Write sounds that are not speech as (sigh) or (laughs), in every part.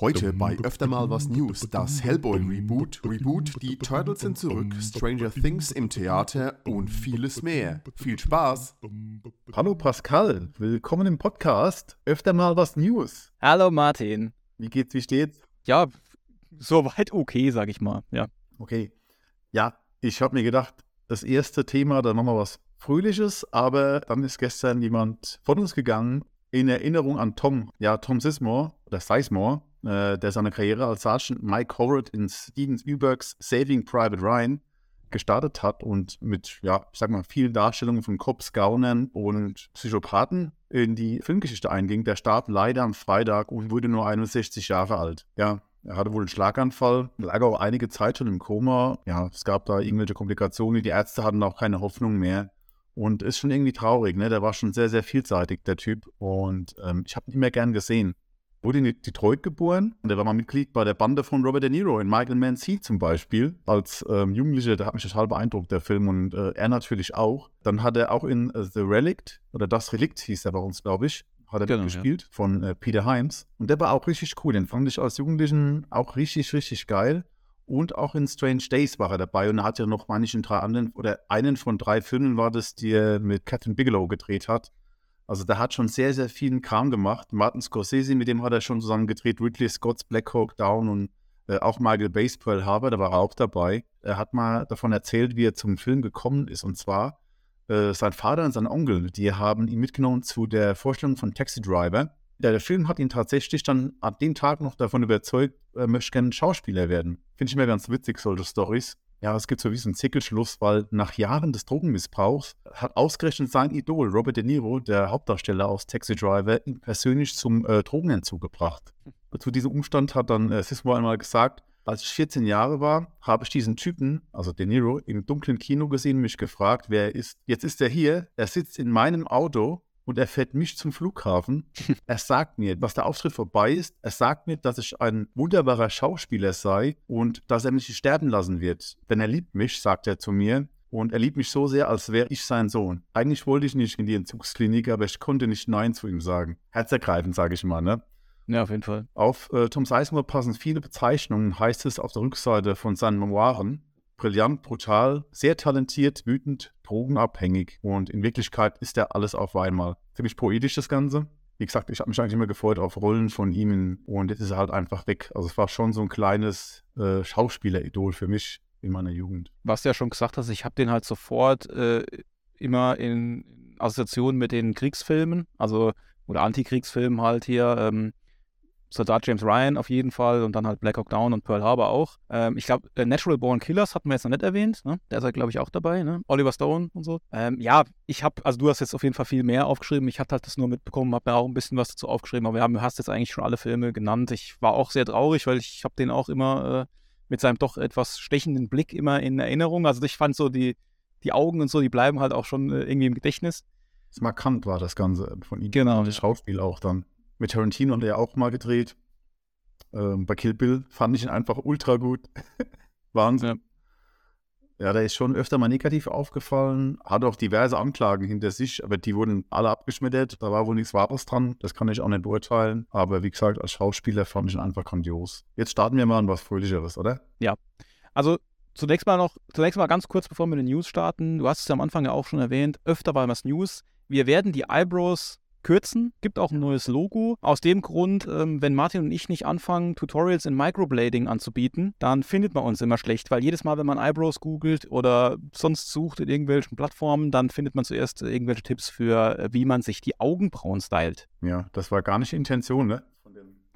Heute bei öfter mal was News, das Hellboy Reboot, Reboot, die Turtles sind zurück, Stranger Things im Theater und vieles mehr. Viel Spaß! Hallo Pascal, willkommen im Podcast. Öfter mal was News. Hallo Martin. Wie geht's, wie steht's? Ja, soweit okay, sag ich mal. Ja. Okay. Ja, ich habe mir gedacht, das erste Thema, da machen wir was Fröhliches, aber dann ist gestern jemand von uns gegangen in Erinnerung an Tom, ja, Tom Sismore oder Sizemore, äh, der seine Karriere als Sergeant Mike Howard in Steven Spielbergs Saving Private Ryan gestartet hat und mit, ja, ich sag mal, vielen Darstellungen von Cops, Gaunern und Psychopathen in die Filmgeschichte einging. Der starb leider am Freitag und wurde nur 61 Jahre alt. Ja, er hatte wohl einen Schlaganfall, lag auch einige Zeit schon im Koma. Ja, es gab da irgendwelche Komplikationen. Die Ärzte hatten auch keine Hoffnung mehr. Und ist schon irgendwie traurig, ne? Der war schon sehr, sehr vielseitig, der Typ. Und ähm, ich habe ihn immer gern gesehen wurde in Detroit geboren und er war mal Mitglied bei der Bande von Robert De Niro in Michael Mann C zum Beispiel. Als ähm, Jugendlicher, da hat mich total beeindruckt, der Film und äh, er natürlich auch. Dann hat er auch in uh, The Relict oder Das Relikt hieß er bei uns, glaube ich, hat er genau, gespielt ja. von äh, Peter Himes. Und der war auch richtig cool. Den fand ich als Jugendlichen auch richtig, richtig geil. Und auch in Strange Days war er dabei und er hat ja noch manchen drei anderen oder einen von drei Filmen war das, die er mit Catherine Bigelow gedreht hat. Also der hat schon sehr, sehr vielen Kram gemacht. Martin Scorsese, mit dem hat er schon zusammen gedreht, Ridley Scott's Black Hawk Down und äh, auch Michael Bay's Pearl da war er auch dabei. Er hat mal davon erzählt, wie er zum Film gekommen ist. Und zwar äh, sein Vater und sein Onkel, die haben ihn mitgenommen zu der Vorstellung von Taxi Driver. Ja, der Film hat ihn tatsächlich dann an dem Tag noch davon überzeugt, er möchte gerne Schauspieler werden. Finde ich mir ganz witzig, solche Stories. Ja, es gibt so wie so einen Zickelschluss, weil nach Jahren des Drogenmissbrauchs hat ausgerechnet sein Idol Robert De Niro, der Hauptdarsteller aus Taxi Driver, ihn persönlich zum äh, Drogenentzug gebracht. Zu diesem Umstand hat dann äh, Sismo einmal gesagt, als ich 14 Jahre war, habe ich diesen Typen, also De Niro, im dunklen Kino gesehen und mich gefragt, wer er ist. Jetzt ist er hier, er sitzt in meinem Auto und er fährt mich zum Flughafen. (laughs) er sagt mir, was der Auftritt vorbei ist. Er sagt mir, dass ich ein wunderbarer Schauspieler sei und dass er mich sterben lassen wird. Denn er liebt mich, sagt er zu mir. Und er liebt mich so sehr, als wäre ich sein Sohn. Eigentlich wollte ich nicht in die Entzugsklinik, aber ich konnte nicht Nein zu ihm sagen. Herzergreifend, sage ich mal, ne? Ja, auf jeden Fall. Auf äh, Tom Sizemore passen viele Bezeichnungen, heißt es auf der Rückseite von seinen Memoiren brillant, brutal, sehr talentiert, wütend, drogenabhängig und in Wirklichkeit ist er alles auf einmal. Ziemlich poetisch das Ganze. Wie gesagt, ich habe mich eigentlich immer gefreut auf Rollen von ihm und jetzt ist er halt einfach weg. Also es war schon so ein kleines äh, Schauspieleridol für mich in meiner Jugend. Was du ja schon gesagt hast, ich habe den halt sofort äh, immer in Assoziation mit den Kriegsfilmen, also oder Antikriegsfilmen halt hier. Ähm, Soldat James Ryan auf jeden Fall und dann halt Black Hawk Down und Pearl Harbor auch. Ähm, ich glaube, äh, Natural Born Killers hatten wir jetzt noch nicht erwähnt. Ne? Der ist halt, glaube ich, auch dabei. Ne? Oliver Stone und so. Ähm, ja, ich habe, also du hast jetzt auf jeden Fall viel mehr aufgeschrieben. Ich hatte halt das nur mitbekommen, habe mir auch ein bisschen was dazu aufgeschrieben. Aber wir haben, du hast jetzt eigentlich schon alle Filme genannt. Ich war auch sehr traurig, weil ich habe den auch immer äh, mit seinem doch etwas stechenden Blick immer in Erinnerung. Also ich fand so die, die Augen und so, die bleiben halt auch schon äh, irgendwie im Gedächtnis. Das markant war das Ganze von ihm. Genau. Das Schauspiel auch dann. Mit Tarantino hat er ja auch mal gedreht. Ähm, bei Kill Bill fand ich ihn einfach ultra gut. (laughs) Wahnsinn. Ja. ja, der ist schon öfter mal negativ aufgefallen, hat auch diverse Anklagen hinter sich, aber die wurden alle abgeschmettert. Da war wohl nichts Wahres dran, das kann ich auch nicht beurteilen. Aber wie gesagt, als Schauspieler fand ich ihn einfach grandios. Jetzt starten wir mal an was Fröhlicheres, oder? Ja. Also zunächst mal noch, zunächst mal ganz kurz, bevor wir mit den News starten. Du hast es ja am Anfang ja auch schon erwähnt, öfter war was News. Wir werden die Eyebrows kürzen. Gibt auch ein neues Logo. Aus dem Grund, ähm, wenn Martin und ich nicht anfangen, Tutorials in Microblading anzubieten, dann findet man uns immer schlecht, weil jedes Mal, wenn man Eyebrows googelt oder sonst sucht in irgendwelchen Plattformen, dann findet man zuerst äh, irgendwelche Tipps für, äh, wie man sich die Augenbrauen stylt. Ja, das war gar nicht Intention, ne?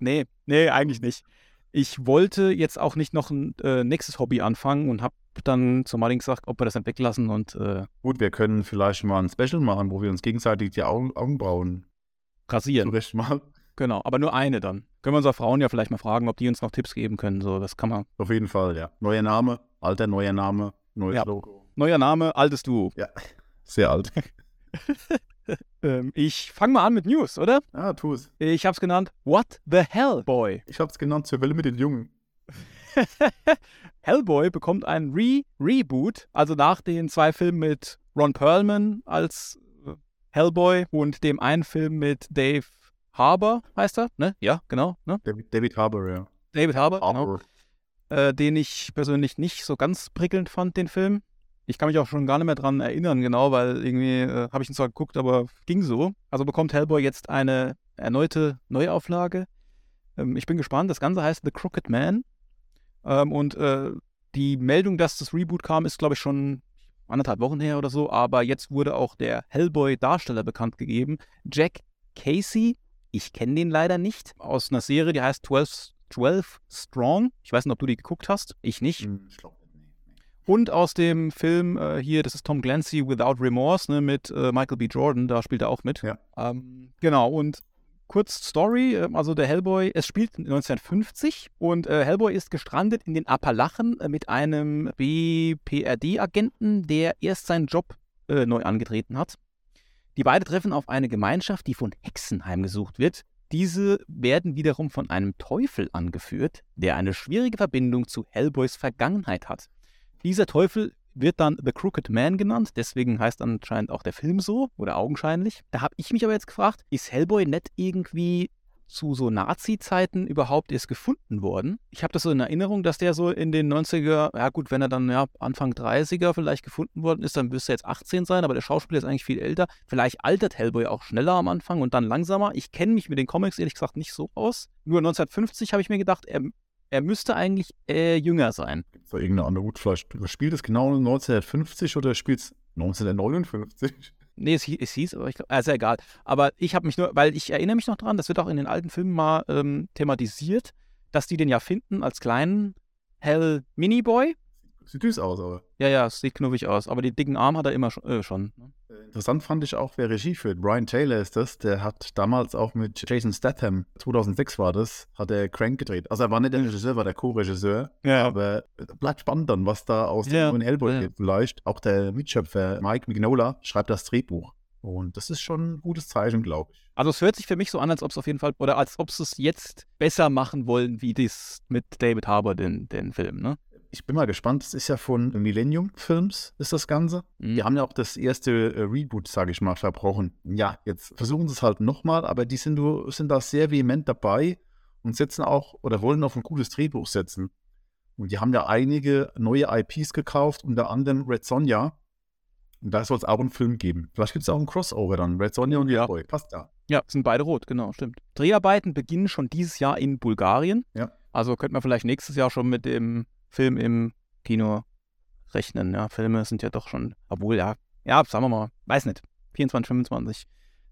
Nee, nee, eigentlich nicht. Ich wollte jetzt auch nicht noch ein äh, nächstes Hobby anfangen und habe dann zu Martin gesagt, ob wir das dann weglassen und. Äh, Gut, wir können vielleicht mal ein Special machen, wo wir uns gegenseitig die Augen, Augenbrauen rasieren. Zurecht mal. Genau, aber nur eine dann. Können wir unsere Frauen ja vielleicht mal fragen, ob die uns noch Tipps geben können. So, das kann man. Auf jeden Fall, ja. Neuer Name, alter neuer Name, neues ja. Logo. Neuer Name, altes Duo. Ja, sehr alt. (laughs) ähm, ich fange mal an mit News, oder? Ah, tu es. Ich hab's genannt What the Hell Boy. Ich hab's genannt zur Welle mit den Jungen. (laughs) Hellboy bekommt ein Re-Reboot, also nach den zwei Filmen mit Ron Perlman als äh, Hellboy und dem einen Film mit Dave Harbour heißt er, ne? Ja, genau. Ne? David, David Harbour, ja. David Harbour, genau. Harbour. äh, den ich persönlich nicht so ganz prickelnd fand, den Film. Ich kann mich auch schon gar nicht mehr dran erinnern, genau, weil irgendwie äh, habe ich ihn zwar geguckt, aber ging so. Also bekommt Hellboy jetzt eine erneute Neuauflage. Ähm, ich bin gespannt. Das Ganze heißt The Crooked Man. Ähm, und äh, die Meldung, dass das Reboot kam, ist, glaube ich, schon anderthalb Wochen her oder so. Aber jetzt wurde auch der Hellboy-Darsteller bekannt gegeben. Jack Casey. Ich kenne den leider nicht. Aus einer Serie, die heißt 12, 12 Strong. Ich weiß nicht, ob du die geguckt hast. Ich nicht. Hm, Ich glaube. Und aus dem Film äh, hier, das ist Tom Clancy Without Remorse, ne, mit äh, Michael B. Jordan, da spielt er auch mit. Ja. Ähm, genau, und kurz Story, äh, also der Hellboy, es spielt 1950 und äh, Hellboy ist gestrandet in den Appalachen äh, mit einem BPRD-Agenten, der erst seinen Job äh, neu angetreten hat. Die beiden treffen auf eine Gemeinschaft, die von Hexen heimgesucht wird. Diese werden wiederum von einem Teufel angeführt, der eine schwierige Verbindung zu Hellboys Vergangenheit hat. Dieser Teufel wird dann The Crooked Man genannt, deswegen heißt anscheinend auch der Film so oder augenscheinlich. Da habe ich mich aber jetzt gefragt, ist Hellboy nicht irgendwie zu so Nazi-Zeiten überhaupt erst gefunden worden? Ich habe das so in Erinnerung, dass der so in den 90er, ja gut, wenn er dann ja Anfang 30er vielleicht gefunden worden ist, dann müsste er jetzt 18 sein, aber der Schauspieler ist eigentlich viel älter. Vielleicht altert Hellboy auch schneller am Anfang und dann langsamer. Ich kenne mich mit den Comics ehrlich gesagt nicht so aus. Nur 1950 habe ich mir gedacht, er, er müsste eigentlich äh, jünger sein. Gibt es da irgendeine andere gut vielleicht? Spielt es genau 1950 oder spielt es 1959? Nee, es, es hieß, aber ich glaube, ist ja egal. Aber ich habe mich nur, weil ich erinnere mich noch dran, das wird auch in den alten Filmen mal ähm, thematisiert, dass die den ja finden als kleinen Hell Miniboy. Sieht süß aus, aber. Ja, ja, es sieht knuffig aus, aber die dicken Arme hat er immer schon. Äh, schon ne? Interessant fand ich auch, wer Regie führt. Brian Taylor ist das. Der hat damals auch mit Jason Statham, 2006 war das, hat er Crank gedreht. Also er war nicht der Regisseur, war der Co-Regisseur. Ja, Aber bleibt spannend dann, was da aus Ja, dem Hellboy ja. wird. Vielleicht auch der Mitschöpfer Mike Mignola schreibt das Drehbuch. Und das ist schon ein gutes Zeichen, glaube ich. Also es hört sich für mich so an, als ob es auf jeden Fall, oder als ob sie es jetzt besser machen wollen, wie das mit David Harbour, den, den Film, ne? Ich bin mal gespannt. Das ist ja von Millennium Films, ist das Ganze. Mhm. Die haben ja auch das erste äh, Reboot, sage ich mal, verbrochen. Ja, jetzt versuchen sie es halt nochmal, aber die sind, sind da sehr vehement dabei und setzen auch oder wollen auf ein gutes Drehbuch setzen. Und die haben ja einige neue IPs gekauft, unter anderem Red Sonja. Und da soll es auch einen Film geben. Vielleicht gibt es auch einen Crossover dann. Red Sonja und Ja. Hellboy. Passt da. Ja, sind beide rot, genau, stimmt. Dreharbeiten beginnen schon dieses Jahr in Bulgarien. Ja. Also könnte man vielleicht nächstes Jahr schon mit dem Film im Kino rechnen. Ja, Filme sind ja doch schon, obwohl ja, ja, sagen wir mal, weiß nicht, 24, 25.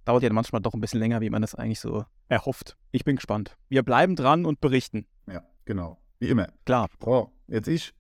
Dauert ja manchmal doch ein bisschen länger, wie man das eigentlich so erhofft. Ich bin gespannt. Wir bleiben dran und berichten. Ja, genau. Wie immer. Klar. So, jetzt ich.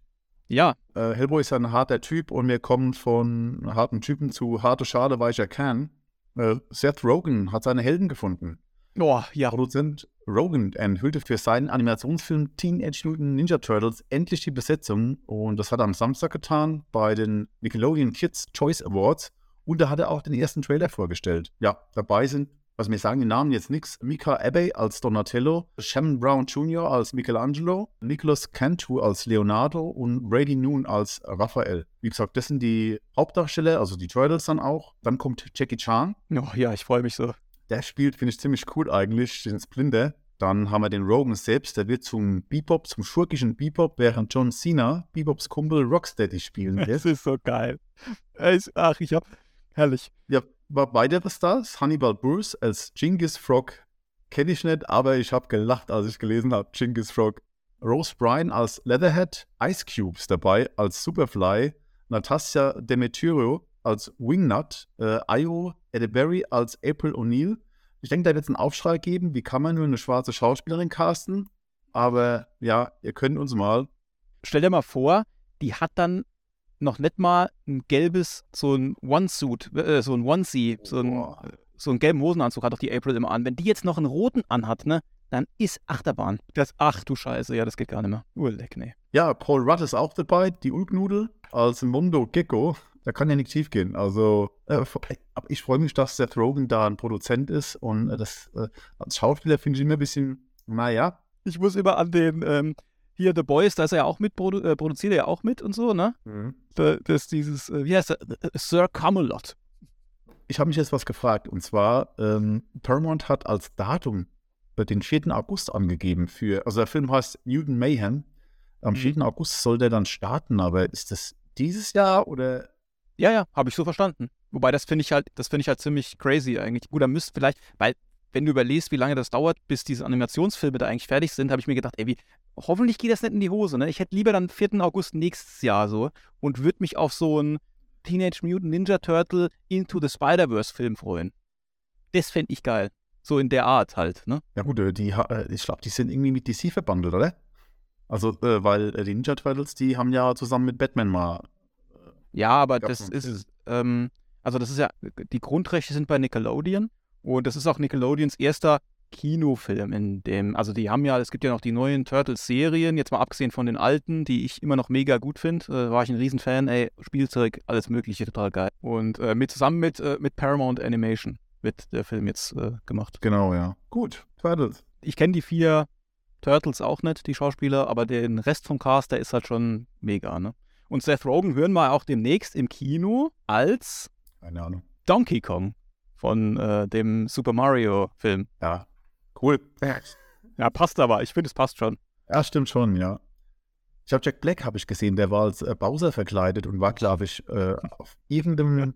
Ja, Äh, Hellboy ist ja ein harter Typ und wir kommen von harten Typen zu harte Schale, weicher Kern. Äh, Seth Rogen hat seine Helden gefunden. oh, ja. Produzent Rogen enthüllte für seinen Animationsfilm Teenage Mutant Ninja Turtles endlich die Besetzung und das hat er am Samstag getan bei den Nickelodeon Kids Choice Awards und da hat er auch den ersten Trailer vorgestellt. Ja, dabei sind, was wir sagen, die Namen jetzt nichts, Mika Abbey als Donatello, Shannon Brown Jr. als Michelangelo, Nicholas Cantu als Leonardo und Brady Noon als Raphael. Wie gesagt, das sind die Hauptdarsteller, also die Turtles dann auch. Dann kommt Jackie Chan, Oh, ja, ich freue mich so. der spielt, finde ich ziemlich cool eigentlich, den Splinter. Dann haben wir den Rogan selbst, der wird zum Bebop, zum schurkischen Bebop, während John Cena Bebops Kumpel Rocksteady spielen (laughs) wird. ist so geil. Ach, ich hab, herrlich. ja, war weitere Stars. Hannibal Bruce als Genghis Frog kenne ich nicht, aber ich habe gelacht, als ich gelesen habe, Genghis Frog. Rose Bryan als Leatherhead, Ice Cubes dabei als Superfly, Natasja Demetriou als Wingnut, äh, Io Edeberry als April O'Neil. Ich denke, da wird es einen Aufschrei geben, wie kann man nur eine schwarze Schauspielerin casten? Aber ja, ihr könnt uns mal. Stell dir mal vor, die hat dann noch nicht mal ein gelbes, so ein One-Suit, äh, so ein Onesie, so ein, so einen gelben Hosenanzug hat doch die April immer an. Wenn die jetzt noch einen roten anhat, ne, dann ist Achterbahn. Das, ach du Scheiße, ja, das geht gar nicht mehr. Urleck, nee. Ja, Paul Rudd ist auch dabei, die Ulknudel als Mondo Gecko. Da kann ja nichts schief gehen. Also, äh, aber ich freue mich, dass Seth Rogen da ein Produzent ist und äh, das äh, als Schauspieler finde ich immer ein bisschen, naja, Ich muss immer an den, ähm, hier The Boys, da ist er ja auch mit, produ äh, produziert er ja auch mit und so, ne? Da, das ist dieses, äh, wie heißt er? Äh, Sir Camelot. ich habe mich jetzt was gefragt. Und zwar, ähm, Paramount hat als Datum den 4. August angegeben für, also der Film heißt Newton Mayhem. Am Mhm. 4. August soll der dann starten, aber ist das dieses Jahr oder? Ja, ja, habe ich so verstanden. Wobei das finde ich halt, das finde ich halt ziemlich crazy eigentlich. Gut, da müsst vielleicht, weil wenn du überlegst, wie lange das dauert, bis diese Animationsfilme da eigentlich fertig sind, habe ich mir gedacht, ey, wie, hoffentlich geht das nicht in die Hose, ne? Ich hätte lieber dann 4. August nächstes Jahr so und würde mich auf so einen Teenage Mutant Ninja Turtle Into the Spider-Verse Film freuen. Das fände ich geil. So in der Art halt, ne? Ja gut, äh, die, äh, ich glaube, die sind irgendwie mit DC verbandelt, oder? Also, äh, weil die Ninja Turtles, die haben ja zusammen mit Batman mal. Ja, aber das ist es. Ähm, also das ist ja, die Grundrechte sind bei Nickelodeon und das ist auch Nickelodeons erster Kinofilm, in dem, also die haben ja, es gibt ja noch die neuen Turtles-Serien, jetzt mal abgesehen von den alten, die ich immer noch mega gut finde, äh, war ich ein Riesenfan, ey, Spielzeug, alles mögliche, total geil. Und äh, mit zusammen mit, äh, mit Paramount Animation wird der Film jetzt äh, gemacht. Genau, ja. Gut, Turtles. Ich kenne die vier Turtles auch nicht, die Schauspieler, aber den Rest vom Cast, der ist halt schon mega, ne? Und Seth Rogen hören wir auch demnächst im Kino als Keine Ahnung. Donkey Kong von äh, dem Super Mario Film. Ja, cool. Ja, passt aber. Ich finde, es passt schon. Ja, stimmt schon, ja. Ich habe Jack Black habe ich gesehen, der war als äh, Bowser verkleidet und war, glaube ich, äh, auf irgendeinem.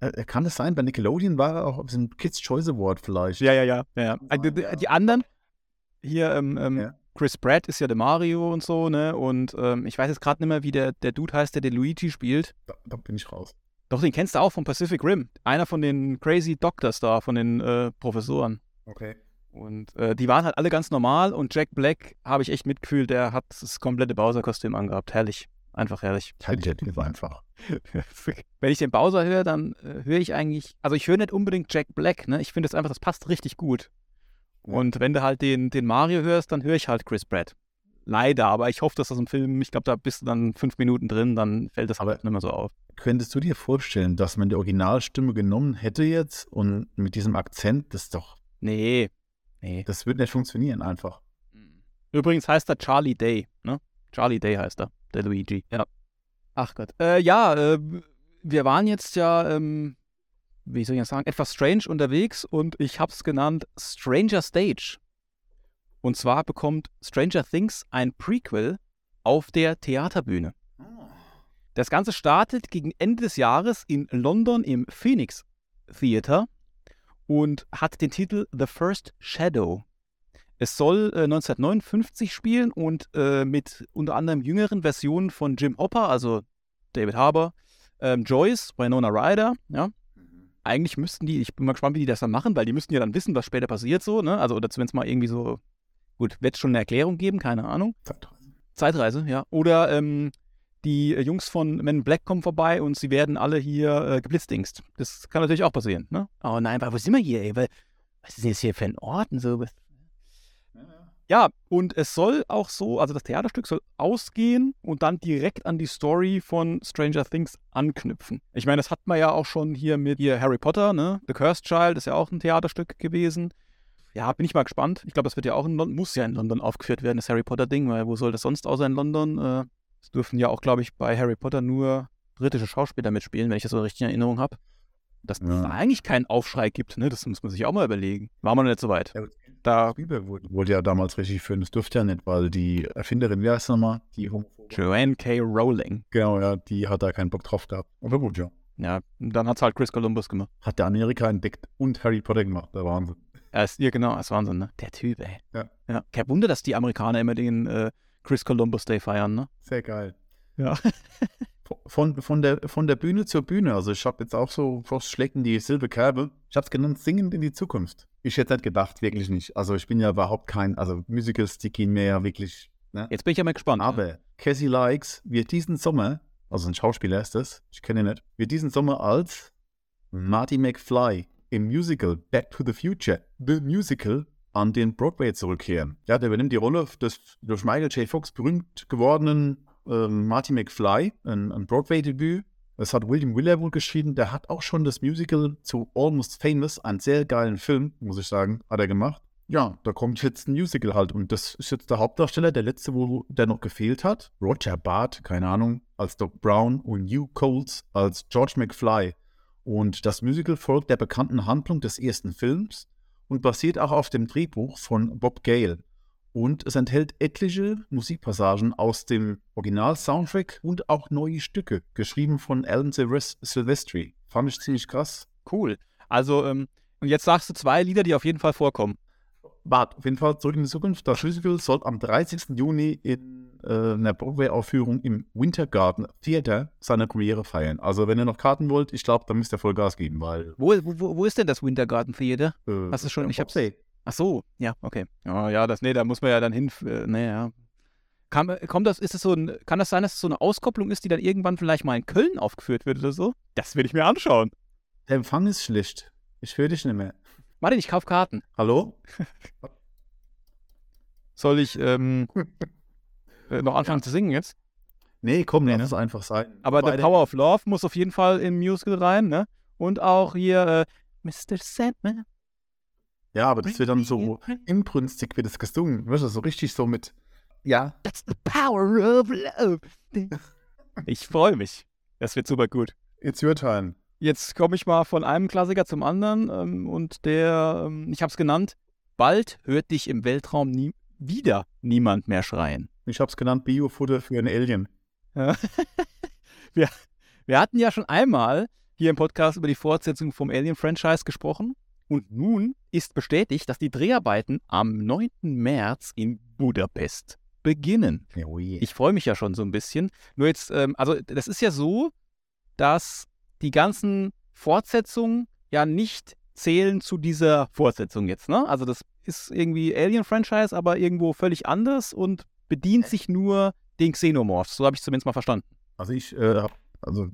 Äh, kann es sein, bei Nickelodeon war er auch auf diesem Kids Choice Award vielleicht. Ja, ja, ja. ja, ja. Kann Die, die anderen, hier, ähm, ähm, Ja. Chris Pratt ist ja der Mario und so, ne? Und ähm, ich weiß jetzt gerade nicht mehr, wie der, der Dude heißt, der den Luigi spielt. Da, da bin ich raus. Doch, den kennst du auch vom Pacific Rim. Einer von den Crazy Doctors da, von den äh, Professoren. Okay. Und äh, die waren halt alle ganz normal und Jack Black habe ich echt mitgefühlt, der hat das komplette Bowser-Kostüm angehabt. Herrlich. Einfach herrlich. Intelligent ist einfach. (laughs) Wenn ich den Bowser höre, dann äh, höre ich eigentlich, also ich höre nicht unbedingt Jack Black, ne? Ich finde es einfach, das passt richtig gut. Und wenn du halt den, den Mario hörst, dann höre ich halt Chris Pratt. Leider, aber ich hoffe, dass das im Film, ich glaube, da bist du dann fünf Minuten drin, dann fällt das Aber- halt nicht mehr so auf. Könntest du dir vorstellen, dass man die Originalstimme genommen hätte jetzt und mit diesem Akzent, das doch, Nee. Nee. das würde nicht funktionieren einfach. Übrigens heißt er Charlie Day, ne? Charlie Day heißt er, der Luigi. Ja. Ach Gott. Äh, ja, äh, wir waren jetzt ja, ähm, wie soll ich das sagen, etwas strange unterwegs und ich hab's genannt Stranger Stage. Und zwar bekommt Stranger Things ein Prequel auf der Theaterbühne. Das Ganze startet gegen Ende des Jahres in London im Phoenix Theater und hat den Titel The First Shadow. Es soll äh, 1959 spielen und äh, mit unter anderem jüngeren Versionen von Jim Hopper, also David Harbour, ähm, Joyce, Winona Ryder, ja. Eigentlich müssten die, ich bin mal gespannt, wie die das dann machen, weil die müssten ja dann wissen, was später passiert so, ne? Also, oder zumindest mal irgendwie so, gut, wird es schon eine Erklärung geben, keine Ahnung. Zeitreise. Zeitreise, ja. Oder ähm, die äh, Jungs von Men in Black kommen vorbei und sie werden alle hier äh, geblitzdingst. Das kann natürlich auch passieren, ne? Oh nein, aber wo sind wir hier, ey? Weil- Was ist denn jetzt hier für ein Ort und so? Ja, und es soll auch so, also das Theaterstück soll ausgehen und dann direkt an die Story von Stranger Things anknüpfen. Ich meine, das hat man ja auch schon hier mit hier Harry Potter, ne? The Cursed Child ist ja auch ein Theaterstück gewesen. Ja, bin ich mal gespannt. Ich glaube, das wird ja auch in London, muss ja in London aufgeführt werden, das Harry Potter-Ding, weil wo soll das sonst außer in London? Äh, es dürfen ja auch, glaube ich, bei Harry Potter nur britische Schauspieler mitspielen, wenn ich das so richtig in Erinnerung habe. Dass Ja. da eigentlich keinen Aufschrei gibt, ne? Das muss man sich auch mal überlegen. War man noch nicht so weit. Ja, Da Spielberg wurde, wurde ja damals richtig führen. Das durfte ja nicht, weil die Erfinderin, wie heißt sie nochmal? Die. Joanne K. Rowling. Genau, ja, die hat da keinen Bock drauf gehabt. Aber gut, ja. Ja, dann hat es halt Chris Columbus gemacht. Hat der Amerika entdeckt und Harry Potter gemacht. Der Wahnsinn. Er ist, ja, genau, das ist Wahnsinn, ne? Der Typ, ey. Ja. ja. Kein Wunder, dass die Amerikaner immer den äh, Chris Columbus Day feiern, ne? Sehr geil. Ja. (laughs) Von, von, der, von der Bühne zur Bühne. Also ich habe jetzt auch so fast schlecken die Silberkerbe. Ich habe es genannt, singend in die Zukunft. Ich hätte nicht gedacht, wirklich nicht. Also ich bin ja überhaupt kein, also Musicals, die gehen mir ja wirklich. Ne? Jetzt bin ich ja mal gespannt. ne? Aber Cassie Likes wird diesen Sommer, also ein Schauspieler ist das, ich kenne ihn nicht, wird diesen Sommer als Marty McFly im Musical Back to the Future, The Musical, an den Broadway zurückkehren. Ja, der übernimmt die Rolle des durch Michael J. Fox berühmt gewordenen ähm, Marty McFly, ein, ein Broadway-Debüt. Das hat William Willer wohl geschrieben. Der hat auch schon das Musical zu Almost Famous, einen sehr geilen Film, muss ich sagen, hat er gemacht. Ja, da kommt jetzt ein Musical halt und das ist jetzt der Hauptdarsteller, der letzte, wo der noch gefehlt hat. Roger Bart, keine Ahnung, als Doc Brown und Hugh Coles als George McFly. Und das Musical folgt der bekannten Handlung des ersten Films und basiert auch auf dem Drehbuch von Bob Gale. Und es enthält etliche Musikpassagen aus dem Original-Soundtrack und auch neue Stücke, geschrieben von Alan Silvestri. Fand ich ziemlich krass. Cool. Also, ähm, und jetzt sagst du zwei Lieder, die auf jeden Fall vorkommen. Warte, auf jeden Fall zurück in die Zukunft. Das Musical soll am 30. Juni in äh, einer Broadway-Aufführung im Winter Garden Theater seine Premiere feiern. Also, wenn ihr noch Karten wollt, ich glaube, da müsst ihr voll Gas geben, weil. Wo, wo, wo ist denn das Winter Garden Theater? Äh, Hast du schon? Ich hab's. Popsee. Ach so, ja, okay. Oh, ja, das, nee, da muss man ja dann hin. Äh, nee, ja. Kann, kommt das, ist es so ein, kann das sein, dass es so eine Auskopplung ist, die dann irgendwann vielleicht mal in Köln aufgeführt wird oder so? Das will ich mir anschauen. Der Empfang ist schlecht. Ich höre dich nicht mehr. Martin, ich kauf Karten. Hallo? (laughs) Soll ich ähm, (laughs) äh, noch anfangen zu singen jetzt? Nee, komm, Nee, lass ne? es einfach sein. Aber The Beide- Power of Love muss auf jeden Fall im Musical rein, ne? Und auch hier äh, Mr. Sandman. Ja, aber das wird dann so inbrünstig wird es gesungen. Weißt du, so richtig so mit. Ja. That's the power of love. Ich freue mich. Das wird super gut. It's your time. Jetzt komme ich mal von einem Klassiker zum anderen ähm, und der, ähm, ich habe es genannt, bald hört dich im Weltraum nie, wieder niemand mehr schreien. Ich hab's genannt Biofutter für einen Alien. Ja. (laughs) wir, wir hatten ja schon einmal hier im Podcast über die Fortsetzung vom Alien-Franchise gesprochen und nun ist bestätigt, dass die Dreharbeiten am 9. März in Budapest beginnen. Oh. Ich freue mich ja schon so ein bisschen. Nur jetzt, ähm, also das ist ja so, dass die ganzen Fortsetzungen ja nicht zählen zu dieser Fortsetzung jetzt, ne? Also das ist irgendwie Alien-Franchise, aber irgendwo völlig anders und bedient sich nur den Xenomorphs. So habe ich zumindest mal verstanden. Also ich äh, also äh,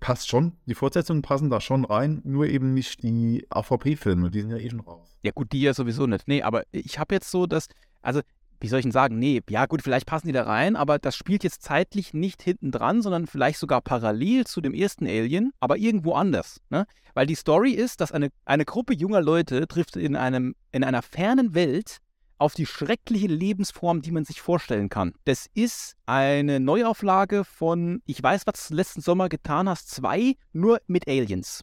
passt schon. Die Fortsetzungen passen da schon rein, nur eben nicht die AVP-Filme, die sind ja eh schon raus. Ja gut, die ja sowieso nicht. Nee, aber ich habe jetzt so das, also wie soll ich denn sagen, nee, ja gut, vielleicht passen die da rein, aber das spielt jetzt zeitlich nicht hinten dran, sondern vielleicht sogar parallel zu dem ersten Alien, aber irgendwo anders. Ne? Weil die Story ist, dass eine, eine Gruppe junger Leute trifft in, einem, in einer fernen Welt auf die schreckliche Lebensform, die man sich vorstellen kann. Das ist eine Neuauflage von Ich weiß, was du letzten Sommer getan hast, 2, nur mit Aliens.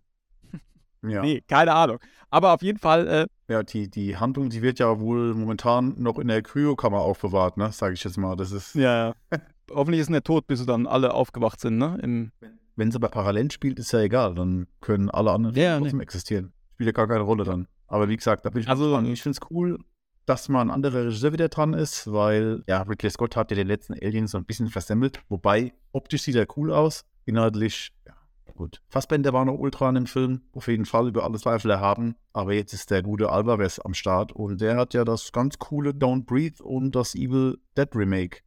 (laughs) Ja. Nee, keine Ahnung. Aber auf jeden Fall, äh, Ja, die, die Handlung, die wird ja wohl momentan noch in der Kryokammer aufbewahrt, ne? Sage ich jetzt mal. Das ist, Ja, ja. (laughs) Hoffentlich ist er nicht tot, bis sie dann alle aufgewacht sind, ne? Im, wenn es aber parallel spielt, ist ja egal. Dann können alle anderen Ja, trotzdem existieren. Spielt ja gar keine Rolle dann. Aber wie gesagt, da bin ich Also- ich finde es cool, dass mal ein anderer Regisseur wieder dran ist, weil ja, Ridley Scott hat ja den letzten Alien so ein bisschen versemmelt. Wobei, optisch sieht er cool aus, inhaltlich, ja, gut. Fassbender war noch ultra in dem Film, auf jeden Fall über alle Zweifel erhaben. Aber jetzt ist der gute Alvarez am Start und der hat ja das ganz coole Don't Breathe und das Evil Dead Remake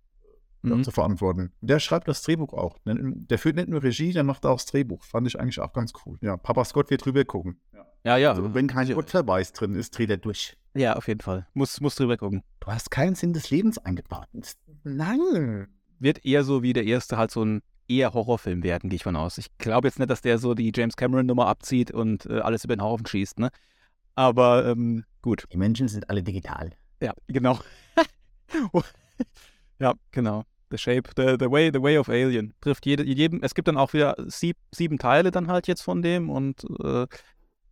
Mhm. zu verantworten. Der schreibt das Drehbuch auch. Der führt nicht nur Regie, der macht auch das Drehbuch. Fand ich eigentlich auch ganz cool. Ja, Papa Scott wird drüber gucken. Ja, ja. Also, wenn kein ja. Gottverweis drin ist, dreht er durch. ja, auf jeden Fall. Muss, muss drüber gucken. Du hast keinen Sinn des Lebens eingebaut. Nein. Wird eher so wie der erste halt so ein eher Horrorfilm werden, gehe ich von aus. Ich glaube jetzt nicht, dass der so die James Cameron-Nummer abzieht und äh, alles über den Haufen schießt, ne? Aber ähm, gut. Die Menschen sind alle digital. Ja, genau. (laughs) ja, genau. The Shape, the, the Way, the Way of Alien. Trifft jede, jedem, es gibt dann auch wieder sieb, sieben Teile dann halt jetzt von dem und äh,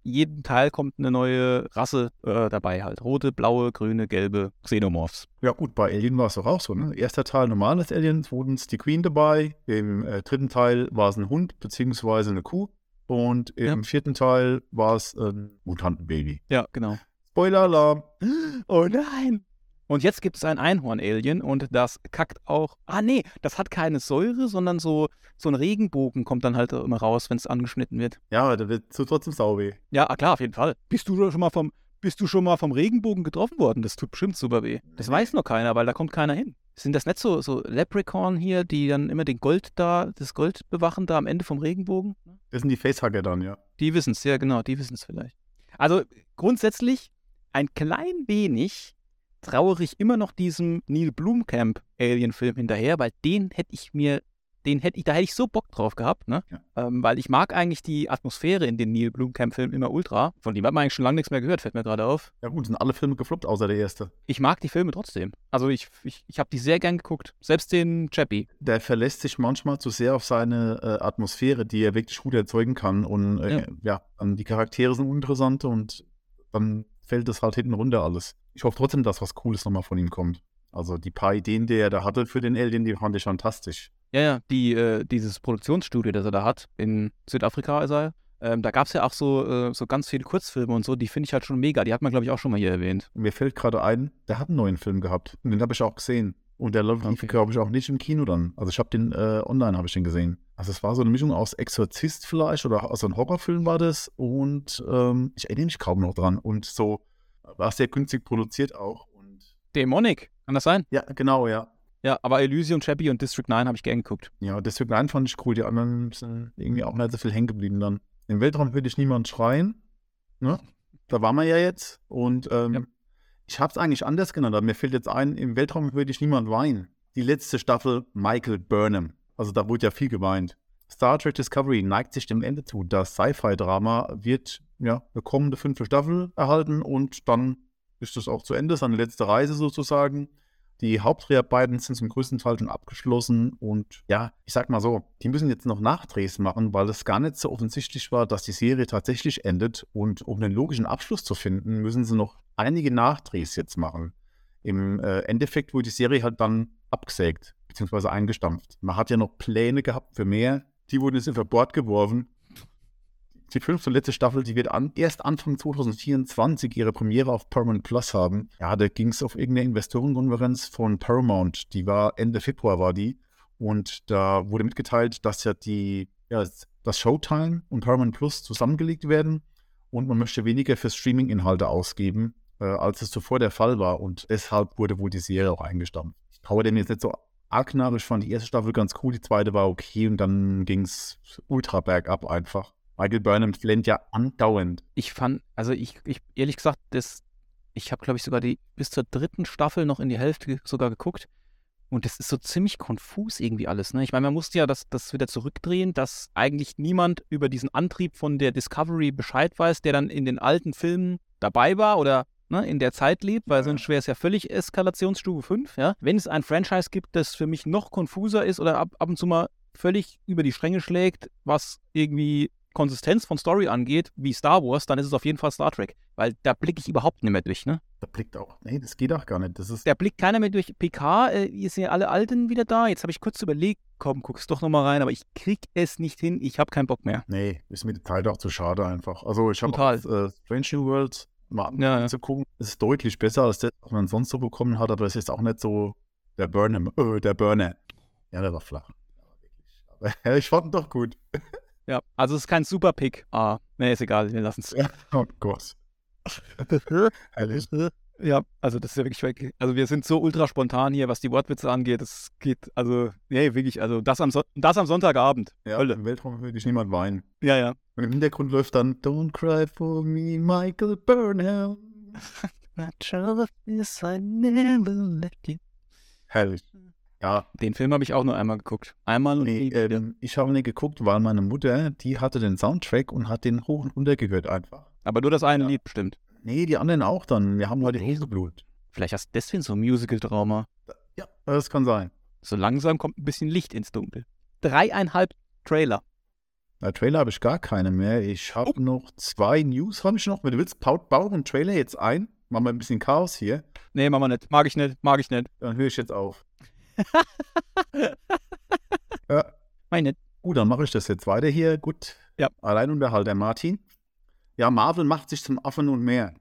jeden Teil kommt eine neue Rasse äh, dabei halt. Rote, blaue, grüne, gelbe Xenomorphs. Ja, gut, bei Alien war es doch auch so. Ne? Erster Teil normales Alien, zweitens die Queen dabei. Im äh, dritten Teil war es ein Hund beziehungsweise eine Kuh. Und im Ja. vierten Teil war es ein Mutantenbaby. Ja, genau. Spoiler-Alarm. (gasps) Oh nein! Und jetzt gibt es ein Einhorn-Alien und das kackt auch. Ah, nee, das hat keine Säure, sondern so, so ein Regenbogen kommt dann halt immer raus, wenn es angeschnitten wird. Ja, aber da wird so trotzdem sauweh. Ja, ah, klar, auf jeden Fall. Bist du schon mal vom, bist du schon mal vom Regenbogen getroffen worden? Das tut bestimmt super weh. Das weiß noch keiner, weil da kommt keiner hin. Sind das nicht so, so Leprechaun hier, die dann immer den Gold da, das Gold bewachen da am Ende vom Regenbogen? Das sind die Facehugger dann, ja. Die wissen es, ja genau, die wissen es vielleicht. Also grundsätzlich ein klein wenig trauere ich immer noch diesem Neil Blomkamp Alien-Film hinterher, weil den hätte ich mir den hätte ich, da hätte ich so Bock drauf gehabt, ne? Ja. Ähm, weil ich mag eigentlich die Atmosphäre in den Neil Blomkamp-Filmen immer ultra. Von dem hat man eigentlich schon lange nichts mehr gehört, fällt mir gerade auf. Ja gut, sind alle Filme gefloppt, außer der erste. Ich mag die Filme trotzdem. Also ich, ich, ich habe die sehr gern geguckt. Selbst den Chappie. Der verlässt sich manchmal zu sehr auf seine äh, Atmosphäre, die er wirklich gut erzeugen kann. Und äh, ja. Ja. dann die Charaktere sind uninteressant und dann fällt es halt hinten runter alles. Ich hoffe trotzdem, dass was Cooles nochmal von ihm kommt. Also die paar Ideen, die er da hatte für den Alien, die fand ich fantastisch. Ja, ja, die, äh, dieses Produktionsstudio, das er da hat, in Südafrika ist er. Ähm, da gab es ja auch so, äh, so ganz viele Kurzfilme und so, die finde ich halt schon mega. Die hat man, glaube ich, auch schon mal hier erwähnt. Mir fällt gerade ein, der hat einen neuen Film gehabt. Und den habe ich auch gesehen. Und der lief, Okay. glaube ich, auch nicht im Kino dann. Also ich habe den äh, online, habe ich den gesehen. Also es war so eine Mischung aus Exorzist vielleicht oder aus einem Horrorfilm war das. Und ähm, ich erinnere mich kaum noch dran. Und so war sehr günstig produziert auch. Und Dämonik, kann das sein? ja, genau, ja. Ja, aber Elysium, Chappie und District 9 habe ich gern geguckt. Ja, deswegen einen fand ich cool. Die anderen sind irgendwie auch nicht so viel hängen geblieben dann. Im Weltraum würde ich niemand schreien. Ne? Da waren wir ja jetzt. Und ähm, Ja. ich habe es eigentlich anders genannt. Aber mir fällt jetzt ein, im Weltraum würde ich niemand weinen. Die letzte Staffel Michael Burnham. Also da wurde ja viel geweint. Star Trek Discovery neigt sich dem Ende zu. Das Sci-Fi-Drama wird ja eine kommende fünfte Staffel erhalten und dann ist das auch zu Ende, seine letzte Reise sozusagen. Die Hauptdreharbeiten sind zum größten Teil schon abgeschlossen und ja, ich sag mal so, die müssen jetzt noch Nachdrehs machen, weil es gar nicht so offensichtlich war, dass die Serie tatsächlich endet und um einen logischen Abschluss zu finden, müssen sie noch einige Nachdrehs jetzt machen. Im äh, Endeffekt wurde die Serie halt dann abgesägt bzw. eingestampft. Man hat ja noch Pläne gehabt für mehr, die wurden jetzt über Bord geworfen. Die fünfte und letzte Staffel, die wird an, erst Anfang 2024 ihre Premiere auf Paramount Plus haben. Ja, da ging es auf irgendeine Investorenkonferenz von Paramount. Die war Ende Februar, war die. Und da wurde mitgeteilt, dass ja die, ja, das Showtime und Paramount Plus zusammengelegt werden. Und man möchte weniger für Streaming-Inhalte ausgeben, äh, als es zuvor der Fall war. Und deshalb wurde wohl die Serie auch eingestampft. Ich traue dem jetzt nicht so arg nach. Ich fand die erste Staffel ganz cool, die zweite war okay und dann ging es ultra bergab einfach. Michael Burnham flennt ja andauernd. Ich fand, also ich, ich ehrlich gesagt, das, ich habe, glaube ich, sogar die bis zur dritten Staffel noch in die Hälfte sogar geguckt. Und das ist so ziemlich konfus irgendwie alles. Ne? Ich meine, man musste ja das, das wieder zurückdrehen, dass eigentlich niemand über diesen Antrieb von der Discovery Bescheid weiß, der dann in den alten Filmen dabei war oder ne, in der Zeit lebt, weil sonst wäre es ja völlig Eskalationsstufe 5. Ja? Wenn es ein Franchise gibt, das für mich noch konfuser ist oder ab, ab und zu mal völlig über die Stränge schlägt, was irgendwie Konsistenz von Story angeht, wie Star Wars, dann ist es auf jeden Fall Star Trek. Weil da blicke ich überhaupt nicht mehr durch, ne? Da blickt auch, nee, das geht auch gar nicht. Das ist, Da blickt keiner mehr durch. PK, äh, ihr sind ja alle Alten wieder da. Jetzt habe ich kurz überlegt, komm, guck's doch nochmal rein, aber ich krieg es nicht hin. Ich habe keinen Bock mehr. nee, ist mir Zeit auch zu schade einfach. Also ich habe Total. äh, Strange New Worlds mal Ja, ja. zu gucken. Es ist deutlich besser als das, was man sonst so bekommen hat, aber es ist auch nicht so der Burnham, äh, der Burner. Ja, der war flach. Aber ja, (laughs) ich fand ihn doch gut. Also es ist kein Super-Pick. Ah, nee, ist egal, wir lassen (laughs) es. Oh Gott. Herrlich. Ja, also das ist ja wirklich weg. Also wir sind so ultra spontan hier, was die Wortwitze angeht. Es geht, also, nee, wirklich, also das am, Son das am Sonntagabend. Ja, Hölle. im Weltraum würde ich niemand weinen. Ja, ja. Und im Hintergrund läuft dann Don't cry for me, Michael Burnham. (laughs) Herrlich. Ja, Den Film habe ich auch nur einmal geguckt. Einmal und nee, ähm, ich habe nicht geguckt, weil meine Mutter, die hatte den Soundtrack und hat den hoch und runter gehört einfach. Aber nur das eine ja. Lied bestimmt. Nee, die anderen auch dann. Wir haben heute Heseblut. Vielleicht hast du deswegen so ein Musical-Trauma. Ja, das kann sein. So langsam kommt ein bisschen Licht ins Dunkel. Dreieinhalb Trailer. Na, Trailer habe ich gar keine mehr. Ich habe noch zwei News, habe ich noch. Wenn du willst, baut, baut einen Trailer jetzt ein. Machen wir ein bisschen Chaos hier. Nee, machen wir nicht. Mag ich nicht. Mag ich nicht. Dann höre ich jetzt auf. (laughs) ja, Meine. gut, dann mache ich das jetzt weiter hier. Gut. Ja. Alleinunterhalter Martin. Ja, Marvel macht sich zum Affen und mehr.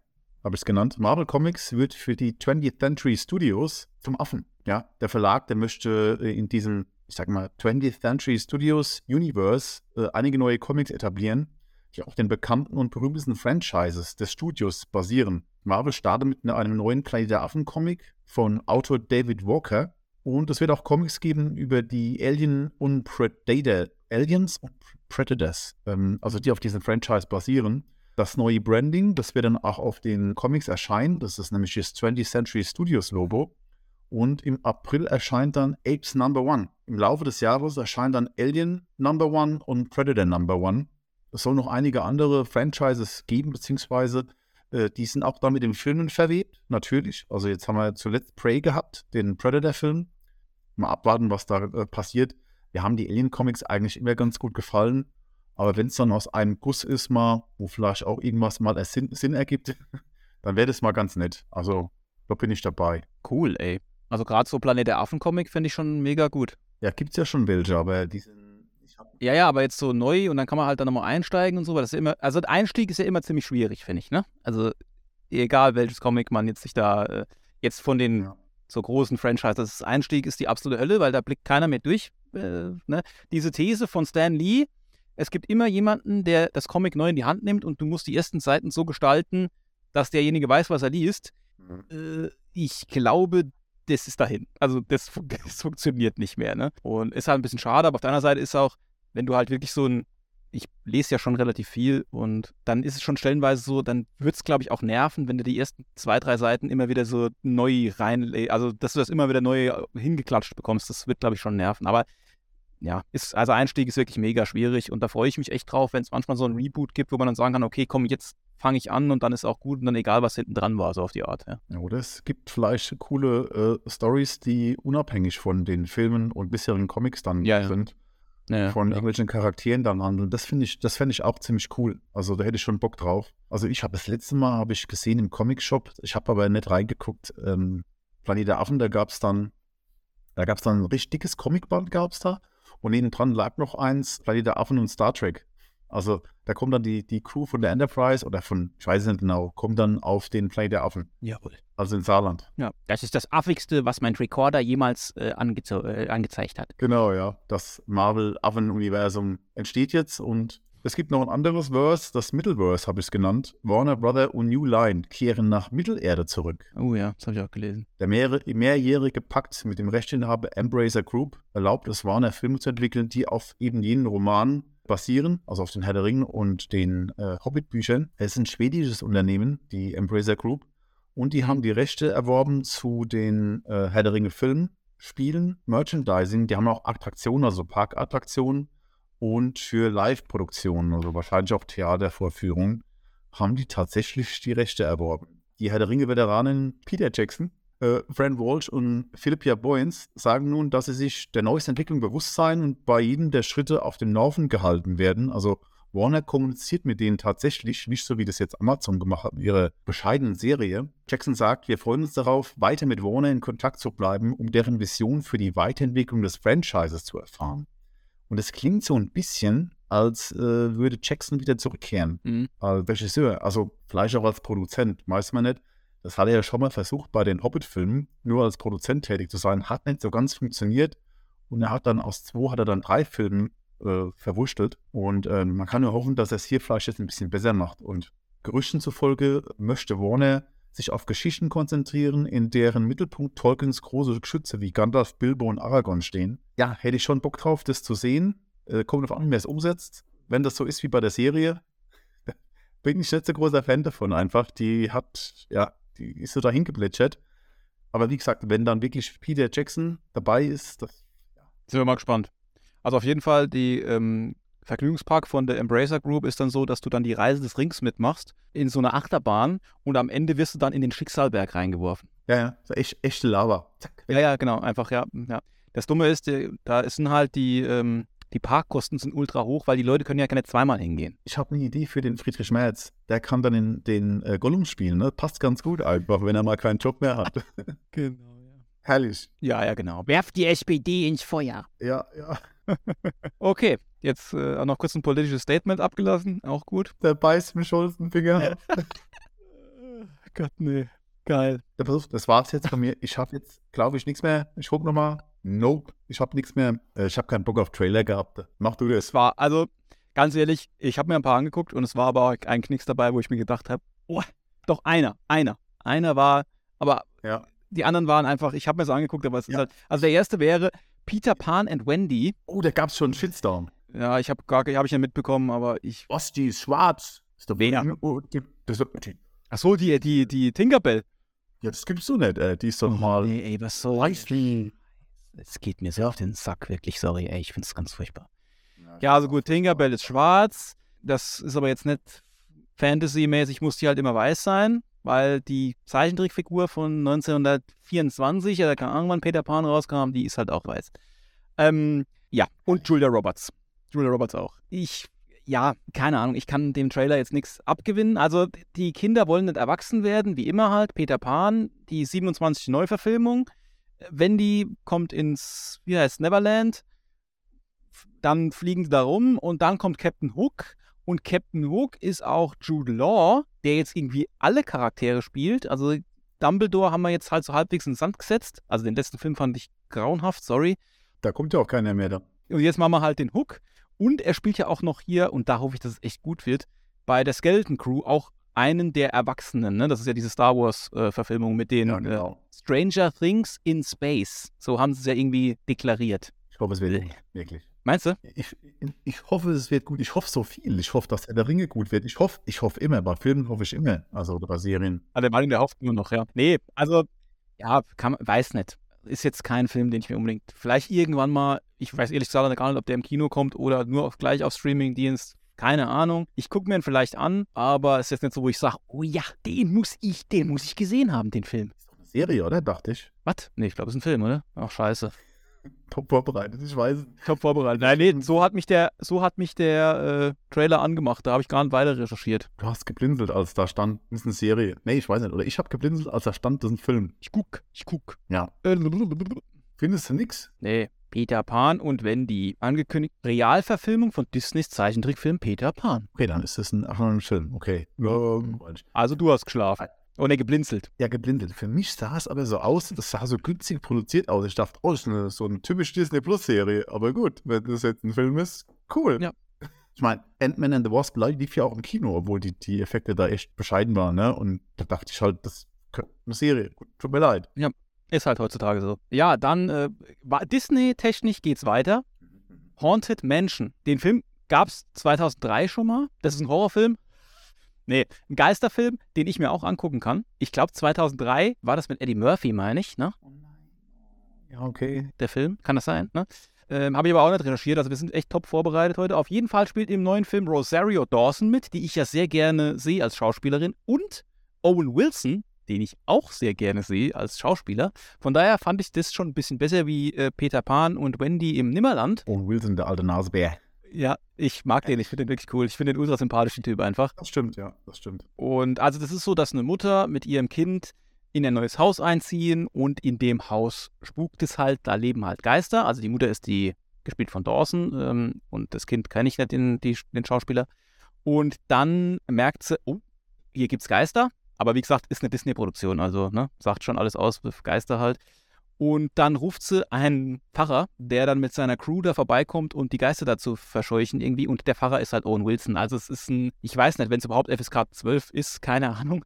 Habe ich es genannt. Marvel Comics wird für die 20th Century Studios zum Affen. Ja, der Verlag, der möchte äh, in diesem, ich sag mal, 20th Century Studios Universe äh, einige neue Comics etablieren, die auf den bekannten und berühmtesten Franchises des Studios basieren. Marvel startet mit einem neuen Planet der Affen-Comic von Autor David Walker. Und es wird auch Comics geben über die Alien und Predator. Aliens und Predators. Ähm, also die auf diesem Franchise basieren. Das neue Branding, das wird dann auch auf den Comics erscheinen. Das ist nämlich das 20th Century Studios Logo. Und im April erscheint dann Apes Number One. Im Laufe des Jahres erscheint dann Alien Number One und Predator Number One. Es soll noch einige andere Franchises geben, beziehungsweise äh, die sind auch da mit den Filmen verwebt, natürlich. Also jetzt haben wir zuletzt Prey gehabt, den Predator-Film. Mal abwarten, was da äh, passiert. Wir haben die Alien-Comics eigentlich immer ganz gut gefallen. Aber wenn es dann aus einem Guss ist, mal, wo vielleicht auch irgendwas mal Sinn, Sinn ergibt, (laughs) dann wäre das mal ganz nett. Also, da bin ich dabei. Cool, ey. Also gerade so Planet der Affen-Comic finde ich schon mega gut. Ja, gibt es ja schon welche, aber die sind. Ja, ja, aber jetzt so neu und dann kann man halt dann nochmal einsteigen und so, weil das ist immer, also der Einstieg ist ja immer ziemlich schwierig, finde ich, ne? Also egal welches Comic man jetzt sich da äh, jetzt von den Ja. so großen Franchises, das Einstieg ist die absolute Hölle, weil da blickt keiner mehr durch. Äh, ne? Diese These von Stan Lee, es gibt immer jemanden, der das Comic neu in die Hand nimmt und du musst die ersten Seiten so gestalten, dass derjenige weiß, was er liest. Äh, ich glaube, das ist dahin. Also das, (laughs) das funktioniert nicht mehr. Ne? Und ist halt ein bisschen schade, aber auf der anderen Seite ist auch, wenn du halt wirklich so ein, ich lese ja schon relativ viel und dann ist es schon stellenweise so, dann wird es, glaube ich, auch nerven, wenn du die ersten zwei, drei Seiten immer wieder so neu rein, also dass du das immer wieder neu hingeklatscht bekommst, das wird, glaube ich, schon nerven. Aber ja, ist, also Einstieg ist wirklich mega schwierig und da freue ich mich echt drauf, wenn es manchmal so ein Reboot gibt, wo man dann sagen kann, okay, komm, jetzt fange ich an und dann ist auch gut und dann egal, was hinten dran war, so auf die Art. Ja. Ja, oder es gibt vielleicht coole äh, Stories, die unabhängig von den Filmen und bisherigen Comics dann Ja, sind, Ja, von klar. irgendwelchen Charakteren dann handeln. Das finde ich, das fände ich auch ziemlich cool. Also da hätte ich schon Bock drauf. Also ich habe das letzte Mal habe ich gesehen im Comic-Shop, ich habe aber nicht reingeguckt, ähm, Planet der Affen, da gab es dann, da gab es dann ein richtig dickes Comicband gab es da und neben dran lag noch eins, Planet der Affen und Star Trek. Also da kommt dann die, die Crew von der Enterprise oder von, ich weiß nicht genau, kommt dann auf den Planet der Affen, Jawohl. also in Saarland. Ja, das ist das affigste, was mein Recorder jemals äh, angeze äh, angezeigt hat. Genau, ja. Das Marvel-Affen-Universum entsteht jetzt und es gibt noch ein anderes Verse, das Middleverse habe ich es genannt. Warner Brother und New Line kehren nach Mittelerde zurück. Oh ja, das habe ich auch gelesen. Der mehrere, mehrjährige Pakt mit dem Rechteinhaber Embracer Group erlaubt es Warner Filme zu entwickeln, die auf eben jenen Romanen basieren, also auf den Herr der Ringe und den äh, Hobbit-Büchern. Es ist ein schwedisches Unternehmen, die Embracer Group, und die haben die Rechte erworben zu den äh, Herr der Ringe Filmen, Spielen, Merchandising. Die haben auch Attraktionen, also Parkattraktionen und für Live-Produktionen, also wahrscheinlich auch Theatervorführungen, haben die tatsächlich die Rechte erworben. Die Herr der Ringe-Veteranen Peter Jackson äh, Fran Walsh und Philippia Boyens sagen nun, dass sie sich der neuesten Entwicklung bewusst seien und bei jedem der Schritte auf dem Laufen gehalten werden. Also Warner kommuniziert mit denen tatsächlich, nicht so wie das jetzt Amazon gemacht hat, mit ihrer bescheidenen Serie. Jackson sagt, wir freuen uns darauf, weiter mit Warner in Kontakt zu bleiben, um deren Vision für die Weiterentwicklung des Franchises zu erfahren. Und es klingt so ein bisschen, als äh, würde Jackson wieder zurückkehren Mhm. als Regisseur, also vielleicht auch als Produzent, weiß man nicht. Das hat er ja schon mal versucht bei den Hobbit-Filmen, nur als Produzent tätig zu sein, hat nicht so ganz funktioniert. Und er hat dann aus zwei, hat er dann drei Filmen äh, verwurschtelt. Und ähm, man kann nur hoffen, dass er es hier vielleicht jetzt ein bisschen besser macht. Und Gerüchten zufolge möchte Warner sich auf Geschichten konzentrieren, in deren Mittelpunkt Tolkiens große Geschütze wie Gandalf, Bilbo und Aragorn stehen. Ja, hätte ich schon Bock drauf, das zu sehen. Äh, kommt auf an, wer es umsetzt. Wenn das so ist wie bei der Serie, (laughs) bin ich nicht so großer Fan davon einfach. Die hat, ja, die ist so dahin geplätschert. Aber wie gesagt, wenn dann wirklich Peter Jackson dabei ist, das, Sind wir mal gespannt. Also auf jeden Fall, die ähm, Vergnügungspark von der Embracer Group ist dann so, dass du dann die Reise des Rings mitmachst in so einer Achterbahn und am Ende wirst du dann in den Schicksalberg reingeworfen. ja, ja, so echt, echte Lava. Zack. Ja, ja, genau, einfach, ja. ja. Das Dumme ist, da sind halt die, ähm, die Parkkosten sind ultra hoch, weil die Leute können ja keine zweimal hingehen. Ich habe eine Idee für den Friedrich Merz. Der kann dann in den äh, Gollum spielen, ne? Passt ganz gut einfach, wenn er mal keinen Job mehr hat. (laughs) Genau, ja. Herrlich. Ja, ja, genau. Werft die SPD ins Feuer. Ja, ja. (laughs) Okay, jetzt äh, noch kurz ein politisches Statement abgelassen, auch gut. Der beißt mir schon den Finger. (laughs) Gott, nee. Geil. Das war's jetzt von mir. Ich habe jetzt, glaube ich, nichts mehr. Ich gucke nochmal. Nope, ich habe nichts mehr. Äh, ich habe keinen Bock auf Trailer gehabt. Mach du das. Es war, also, ganz ehrlich, ich habe mir ein paar angeguckt und es war aber auch ein Knicks dabei, wo ich mir gedacht habe, oh, doch einer, einer. Einer war, aber Ja. die anderen waren einfach, ich habe mir das angeguckt, aber es ist Ja. halt, also der erste wäre Peter Pan and Wendy. Oh, da gab's schon einen Shitstorm. Ja, ich habe gar, habe ich ja mitbekommen, aber ich, Was, die ist schwarz? Ist doch Wer? Oh, die, das ist, die, ach so, die, die, die Tinkerbell. Ja, das gibt's so nicht, ey. Die ist doch mal. Nee, ey, was soll Weißt du? Es geht mir sehr auf den Sack, wirklich, sorry, ey, ich find's ganz furchtbar. Ja, also gut, Tinkerbell ist schwarz. Das ist aber jetzt nicht Fantasy-mäßig, muss die halt immer weiß sein, weil die Zeichentrickfigur von 1924, oder keine Ahnung, wann Peter Pan rauskam, die ist halt auch weiß. Ähm, ja, und Julia Roberts. Julia Roberts auch. Ich, ja, keine Ahnung, ich kann dem Trailer jetzt nichts abgewinnen. Also, die Kinder wollen nicht erwachsen werden, wie immer halt. Peter Pan, die 27. Neuverfilmung. Wendy kommt ins, wie heißt Neverland. Dann fliegen sie da rum und dann kommt Captain Hook. Und Captain Hook ist auch Jude Law, der jetzt irgendwie alle Charaktere spielt. Also Dumbledore haben wir jetzt halt so halbwegs in den Sand gesetzt. Also den letzten Film fand ich grauenhaft, sorry. Da kommt ja auch keiner mehr da. Und jetzt machen wir halt den Hook. Und er spielt ja auch noch hier, und da hoffe ich, dass es echt gut wird, bei der Skeleton Crew auch einen der Erwachsenen. Ne? Das ist ja diese Star Wars-Verfilmung mit den Ja, äh, genau. Stranger Things in Space. So haben sie es ja irgendwie deklariert. Ich hoffe, es wird gut. Wirklich. Meinst du? Ich, ich hoffe, es wird gut. Ich hoffe so viel. Ich hoffe, dass Herr der Ringe gut wird. Ich hoffe, ich hoffe immer. Bei Filmen hoffe ich immer. Also bei Serien. Ah, der Mann, der hofft nur noch, ja. Nee, also, ja, kann, weiß nicht. Ist jetzt kein Film, den ich mir unbedingt. Vielleicht irgendwann mal, ich weiß ehrlich gesagt gar nicht, ob der im Kino kommt oder nur auf, gleich auf Streamingdienst. Keine Ahnung. Ich gucke mir ihn vielleicht an, aber es ist jetzt nicht so, wo ich sage, oh ja, den muss ich, den muss ich gesehen haben, den Film. Ist doch eine Serie, oder? Dachte ich. Was? Nee, ich glaube, es ist ein Film, oder? Ach, scheiße. Top vorbereitet. Ich weiß. Top vorbereitet. Nein, nee, so hat mich der, so hat mich der äh, Trailer angemacht. Da habe ich gar nicht weiter recherchiert. Du hast geblinzelt, als da stand, das ist eine Serie. Nee, ich weiß nicht. Oder ich habe geblinzelt, als da stand, das ist ein Film. Ich guck, ich guck. Ja. Äh, Findest du nix? Nee, Peter Pan und Wendy. Angekündigt Realverfilmung von Disneys Zeichentrickfilm Peter Pan. Okay, dann ist das ein, ach, ein Film. Okay. Ähm, Also du hast geschlafen. Oh ne, geblinzelt. ja, geblinzelt. Für mich sah es aber so aus, das sah so günstig produziert aus. Ich dachte, oh, das ist eine, so eine typische Disney Plus Serie. Aber gut, wenn das jetzt ein Film ist, cool. Ja. Ich meine, Ant-Man and the Wasp lief ja auch im Kino, obwohl die, die Effekte da echt bescheiden waren, ne? Und da dachte ich halt, das könnte eine Serie. Gut, tut mir leid. Ist halt heutzutage so. Ja, dann äh, Disney-technisch geht's weiter. Haunted Mansion. Den Film gab's 2003 schon mal. Das ist ein Horrorfilm. Nee, ein Geisterfilm, den ich mir auch angucken kann. Ich glaube 2003 war das mit Eddie Murphy, meine ich, ne? Ja, okay. der Film, kann das sein? Ne? Ähm, Habe ich aber auch nicht recherchiert, also wir sind echt top vorbereitet heute. Auf jeden Fall spielt im neuen Film Rosario Dawson mit, die ich ja sehr gerne sehe als Schauspielerin, und Owen Wilson, den ich auch sehr gerne sehe als Schauspieler. Von daher fand ich das schon ein bisschen besser wie äh, Peter Pan und Wendy im Nimmerland. Und Wilson, der alte Nasebär. Ja, ich mag den, ich finde den wirklich cool. Ich finde den ultra sympathischen Typ einfach. Das stimmt, ja, das stimmt. Und also das ist so, dass eine Mutter mit ihrem Kind in ein neues Haus einziehen und in dem Haus spukt es halt, da leben halt Geister. Also die Mutter ist die, gespielt von Dawson ähm, und das Kind kenne ich nicht, den, die, den Schauspieler. Und dann merkt sie, oh, hier gibt's Geister. Aber wie gesagt, ist eine Disney-Produktion, also ne, sagt schon alles aus, Geister halt. Und dann ruft sie einen Pfarrer, der dann mit seiner Crew da vorbeikommt und die Geister dazu verscheuchen irgendwie. Und der Pfarrer ist halt Owen Wilson. Also es ist ein, ich weiß nicht, wenn es überhaupt FSK 12 ist, keine Ahnung.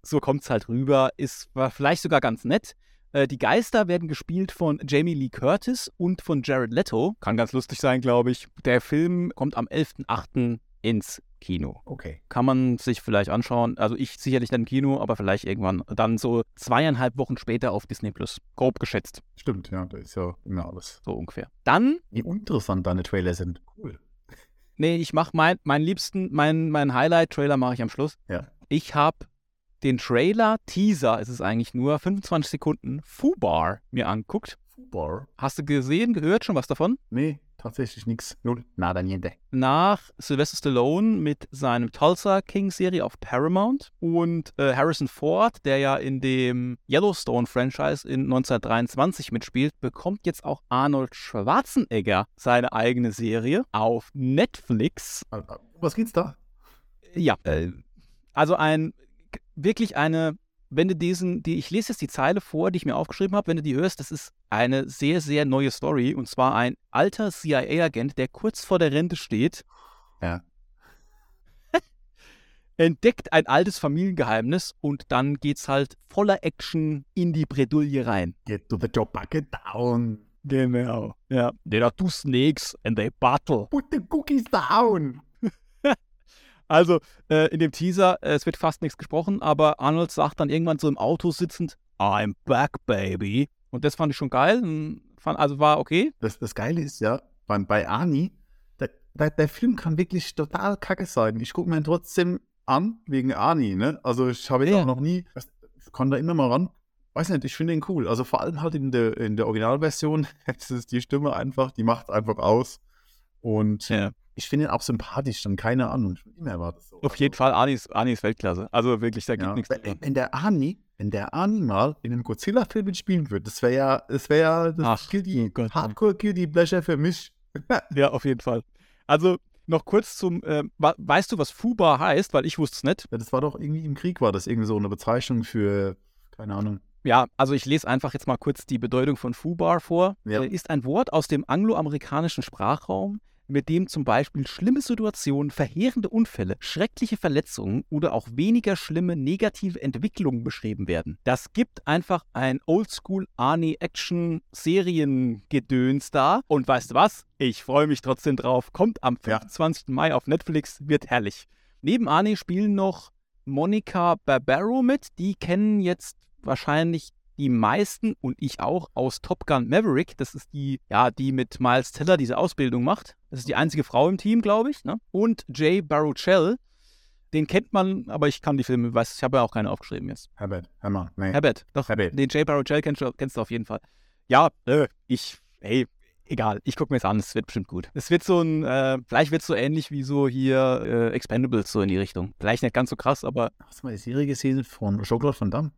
So kommt es halt rüber. Ist war vielleicht sogar ganz nett. Äh, die Geister werden gespielt von Jamie Lee Curtis und von Jared Leto. Kann ganz lustig sein, glaube ich. Der Film kommt am 11.08. ins Kino Okay. kann man sich vielleicht anschauen. Also ich sicherlich dann im Kino, aber vielleicht irgendwann dann so zweieinhalb Wochen später auf Disney Plus. Grob geschätzt, Stimmt, ja, da ist ja immer alles. so ungefähr. Dann, Wie interessant deine Trailer sind. Cool. nee, ich mache mein, meinen liebsten, mein, mein Highlight-Trailer mache ich am Schluss. Ja. Ich habe den Trailer, Teaser ist es eigentlich nur, 25 Sekunden, Fubar mir anguckt. Fubar? Hast du gesehen, gehört schon was davon? Nee, tatsächlich nichts. Null. Nada niente. nach Sylvester Stallone mit seinem Tulsa King-Serie auf Paramount und äh, Harrison Ford, der ja in dem Yellowstone-Franchise in 1923 mitspielt, bekommt jetzt auch Arnold Schwarzenegger seine eigene Serie auf Netflix. Was geht's da? Ja, äh, also ein wirklich eine, wenn du diesen, die, ich lese jetzt die Zeile vor, die ich mir aufgeschrieben habe, wenn du die hörst, das ist eine sehr, sehr neue Story und zwar ein alter CIA-Agent, der kurz vor der Rente steht. Ja. (laughs) entdeckt ein altes Familiengeheimnis und dann geht's halt voller Action in die Bredouille rein. Get to the job, bucket down. Genau. Ja. There are two snakes and they battle. Put the cookies down. Also, äh, in dem Teaser, äh, es wird fast nichts gesprochen, aber Arnold sagt dann irgendwann so im Auto sitzend, I'm back, baby. Und das fand ich schon geil. Fand, also war okay. Das, das Geile ist ja, beim, bei Ani, der, der, der Film kann wirklich total kacke sein. Ich gucke mir ihn trotzdem an, wegen Ani, ne? Also ich habe jetzt Ja. auch noch nie, ich kann da immer mal ran. Weiß nicht, ich finde ihn cool. Also vor allem halt in der, in der Originalversion, (laughs) es ist die Stimme einfach, die macht einfach aus. Und Ja. Ich finde ihn auch sympathisch, dann keine Ahnung. Immer war das so. Auf jeden Fall, Arnie ist, Arnie ist Weltklasse. Also wirklich, da gibt Ja. nichts Wenn, wenn der Ani, wenn der Ani mal in einem Godzilla-Film mitspielen würde, das wäre ja, das wäre ja das Ach, Guilty, oh. Hardcore Guilty Pleasure für mich. (laughs) Ja, auf jeden Fall. Also, noch kurz zum, äh, weißt du, was Fuba heißt? Weil ich wusste es nicht. Ja, das war doch irgendwie im Krieg, war das irgendwie so eine Bezeichnung für, keine Ahnung. Ja, also ich lese einfach jetzt mal kurz die Bedeutung von Fubar vor. Ja. Äh, Ist ein Wort aus dem angloamerikanischen Sprachraum, mit dem zum Beispiel schlimme Situationen, verheerende Unfälle, schreckliche Verletzungen oder auch weniger schlimme negative Entwicklungen beschrieben werden. Das gibt einfach ein Oldschool Arnie Action Seriengedöns da. Und weißt du was? Ich freue mich trotzdem drauf. Kommt am Ja. 25. Mai auf Netflix, wird herrlich. Neben Arnie spielen noch Monica Barbaro mit. Die kennen jetzt wahrscheinlich die meisten und ich auch aus Top Gun Maverick. Das ist die, ja, die mit Miles Teller diese Ausbildung macht. Das ist die einzige Frau im Team, glaube ich. Ne? Und Jay Baruchel. Den kennt man, aber ich kann die Filme, weiß, ich habe ja auch keine aufgeschrieben jetzt. Herbert, Hammer, nee. Herbert, doch, Herbert. den Jay Baruchel kennst du, kennst du auf jeden Fall. Ja, äh, ich, hey, egal, ich gucke mir es an, es wird bestimmt gut. Es wird so ein, äh, vielleicht wird es so ähnlich wie so hier äh, Expendables, so in die Richtung. Vielleicht nicht ganz so krass, aber Hast du mal die Serie gesehen von Jean-Claude Van Damme?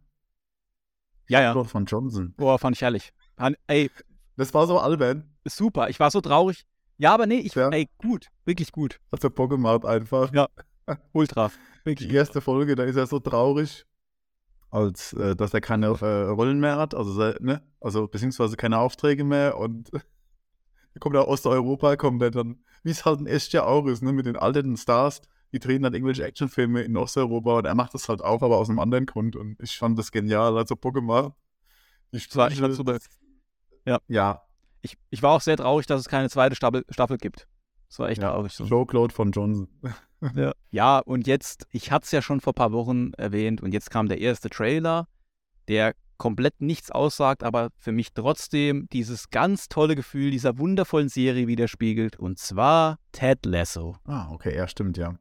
ja, ja. Jean-Claude Van Johnson. Boah, fand ich herrlich. Han- Ey, Das war so albern. super. Ich war so traurig. Ja, aber nee, ich, Ja. ey, gut, wirklich gut. Hat so Bock gemacht einfach. Ja. (laughs) Ultra. Die Wirklich. erste Folge, da ist er so traurig, als äh, dass er keine äh, Rollen mehr hat, also, ne? also beziehungsweise keine Aufträge mehr und (laughs) er kommt aus Osteuropa, kommt er dann, wie es halt in echt ja auch ist, ne? mit den alten Stars, die drehen dann irgendwelche Actionfilme in Osteuropa und er macht das halt auch, aber aus einem anderen Grund und ich fand das genial, hat so Bock gemacht. Die Sprüche, super. das- Ja. Ja, Ich, ich war auch sehr traurig, dass es keine zweite Staffel, Staffel gibt. Das war echt ja. traurig. So. Jean-Claude von Johnson. (laughs) Ja. ja, und jetzt, ich hatte es ja schon vor ein paar Wochen erwähnt und jetzt kam der erste Trailer, der komplett nichts aussagt, aber für mich trotzdem dieses ganz tolle Gefühl dieser wundervollen Serie widerspiegelt und zwar Ted Lasso. Ah, okay, ja, stimmt, ja.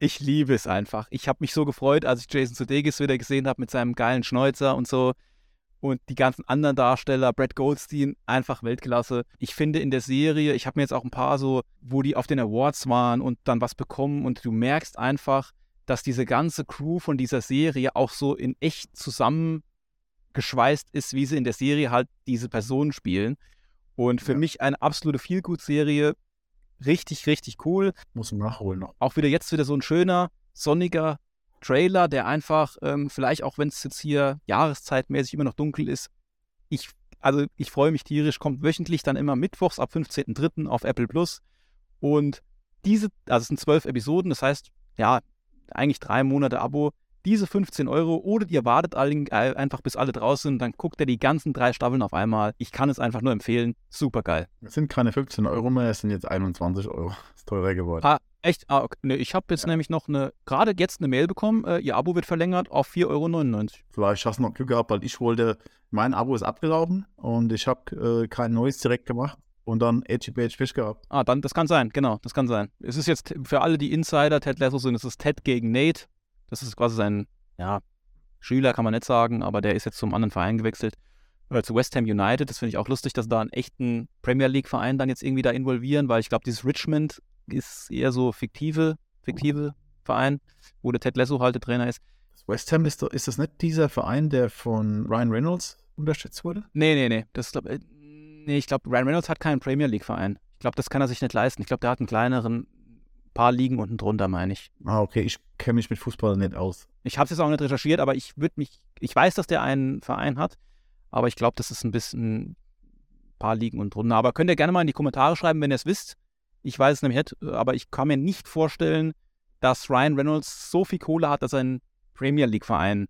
Ich liebe es einfach. Ich habe mich so gefreut, als ich Jason Sudeikis wieder gesehen habe mit seinem geilen Schnäuzer und so. Und die ganzen anderen Darsteller, Brad Goldstein, einfach Weltklasse. Ich finde in der Serie, ich habe mir jetzt auch ein paar so, wo die auf den Awards waren und dann was bekommen und du merkst einfach, dass diese ganze Crew von dieser Serie auch so in echt zusammengeschweißt ist, wie sie in der Serie halt diese Personen spielen. Und für Ja. mich eine absolute Feelgood-Serie. Richtig, richtig cool Muss man nachholen noch. auch wieder jetzt wieder so ein schöner, sonniger Trailer, der einfach, ähm, vielleicht auch wenn es jetzt hier jahreszeitmäßig immer noch dunkel ist, ich, also ich freue mich tierisch, kommt wöchentlich dann immer mittwochs ab 15.03. auf Apple Plus. Und diese, also es sind zwölf Episoden, das heißt, ja, eigentlich drei Monate Abo. Diese 15 Euro oder ihr wartet einfach bis alle draußen sind, dann guckt ihr die ganzen drei Staffeln auf einmal. Ich kann es einfach nur empfehlen. Super geil. Es sind keine 15 Euro mehr, es sind jetzt 21 Euro. (laughs) Ist teurer geworden. Ah, echt? Ah, okay. Ne, ich habe jetzt Ja. nämlich noch eine, gerade jetzt eine Mail bekommen, äh, ihr Abo wird verlängert auf 4,99 Euro. Vielleicht hast du noch Glück gehabt, weil ich wollte, mein Abo ist abgelaufen und ich habe äh, kein neues direkt gemacht und dann Edgy Badge Fish gehabt. Ah, dann, das kann sein, genau, das kann sein. Es ist jetzt für alle, die Insider Ted Lasso sind, es ist Ted gegen Nate. Das ist quasi sein, ja, Schüler kann man nicht sagen, aber der ist jetzt zum anderen Verein gewechselt, äh, zu West Ham United. Das finde ich auch lustig, dass da einen echten Premier League-Verein dann jetzt irgendwie da involvieren, weil ich glaube, dieses Richmond ist eher so fiktive, fiktive Verein, wo der Ted Lasso halt der Trainer ist. West Ham ist, ist das nicht dieser Verein, der von Ryan Reynolds unterstützt wurde? Nee, nee, nee. Das glaub, äh, nee, ich glaube, Ryan Reynolds hat keinen Premier League-Verein. Ich glaube, das kann er sich nicht leisten. Ich glaube, der hat einen kleineren, paar Ligen unten drunter, meine ich. Ah, okay, ich kenne mich mit Fußball nicht aus. Ich habe es jetzt auch nicht recherchiert, aber ich würde mich, ich weiß, dass der einen Verein hat, aber ich glaube, das ist ein bisschen ein paar Ligen unten drunter. Aber könnt ihr gerne mal in die Kommentare schreiben, wenn ihr es wisst. Ich weiß es nämlich nicht, aber ich kann mir nicht vorstellen, dass Ryan Reynolds so viel Kohle hat, dass er einen Premier League-Verein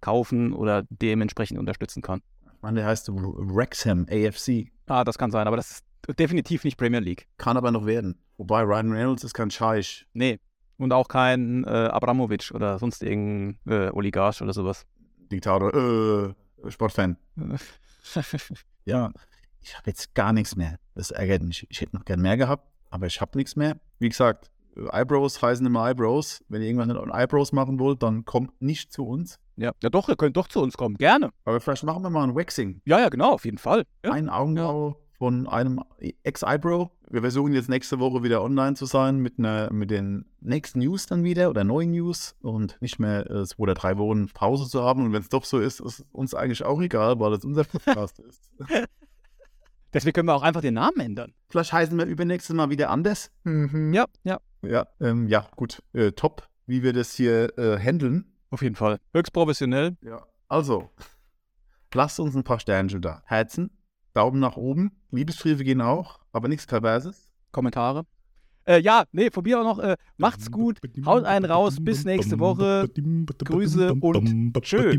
kaufen oder dementsprechend unterstützen kann. Ich meine, der heißt Wrexham AFC. Ah, das kann sein, aber das ist definitiv nicht Premier League. Kann aber noch werden. Wobei Ryan Reynolds ist kein Scheich. Nee, Und auch kein äh, Abramowitsch oder sonst irgendein äh, Oligarch oder sowas. Diktator, äh, Sportfan. (laughs) Ja, ich habe jetzt gar nichts mehr. Das ärgert mich. Ich hätte noch gern mehr gehabt, aber ich habe nichts mehr. Wie gesagt, Eyebrows heißen immer Eyebrows. Wenn ihr irgendwann an Eyebrows machen wollt, dann kommt nicht zu uns. ja. ja, doch, ihr könnt doch zu uns kommen. Gerne. Aber vielleicht machen wir mal ein Waxing. Ja, ja, genau, auf jeden Fall. Ja. Ein Augenbraue von einem Ex-Eyebrow. Wir versuchen jetzt nächste Woche wieder online zu sein mit, einer, mit den nächsten News dann wieder oder neuen News und nicht mehr äh, zwei oder drei Wochen Pause zu haben. Und wenn es doch so ist, ist uns eigentlich auch egal, weil es unser Podcast ist. (laughs) Deswegen können wir auch einfach den Namen ändern. Vielleicht heißen wir übernächstes Mal wieder anders. Ja, ja, Ja, ähm, ja gut. Äh, top, wie wir das hier äh, handeln. auf jeden Fall. Höchst professionell. Ja. Also, (laughs) lasst uns ein paar Sternchen da. Herzen, Daumen nach oben. Liebesbriefe gehen auch, aber nichts Perverses. Kommentare. Äh, ja, nee, von mir auch noch. Äh, macht's gut. Haut einen raus. Bis nächste Woche. Grüße und tschö.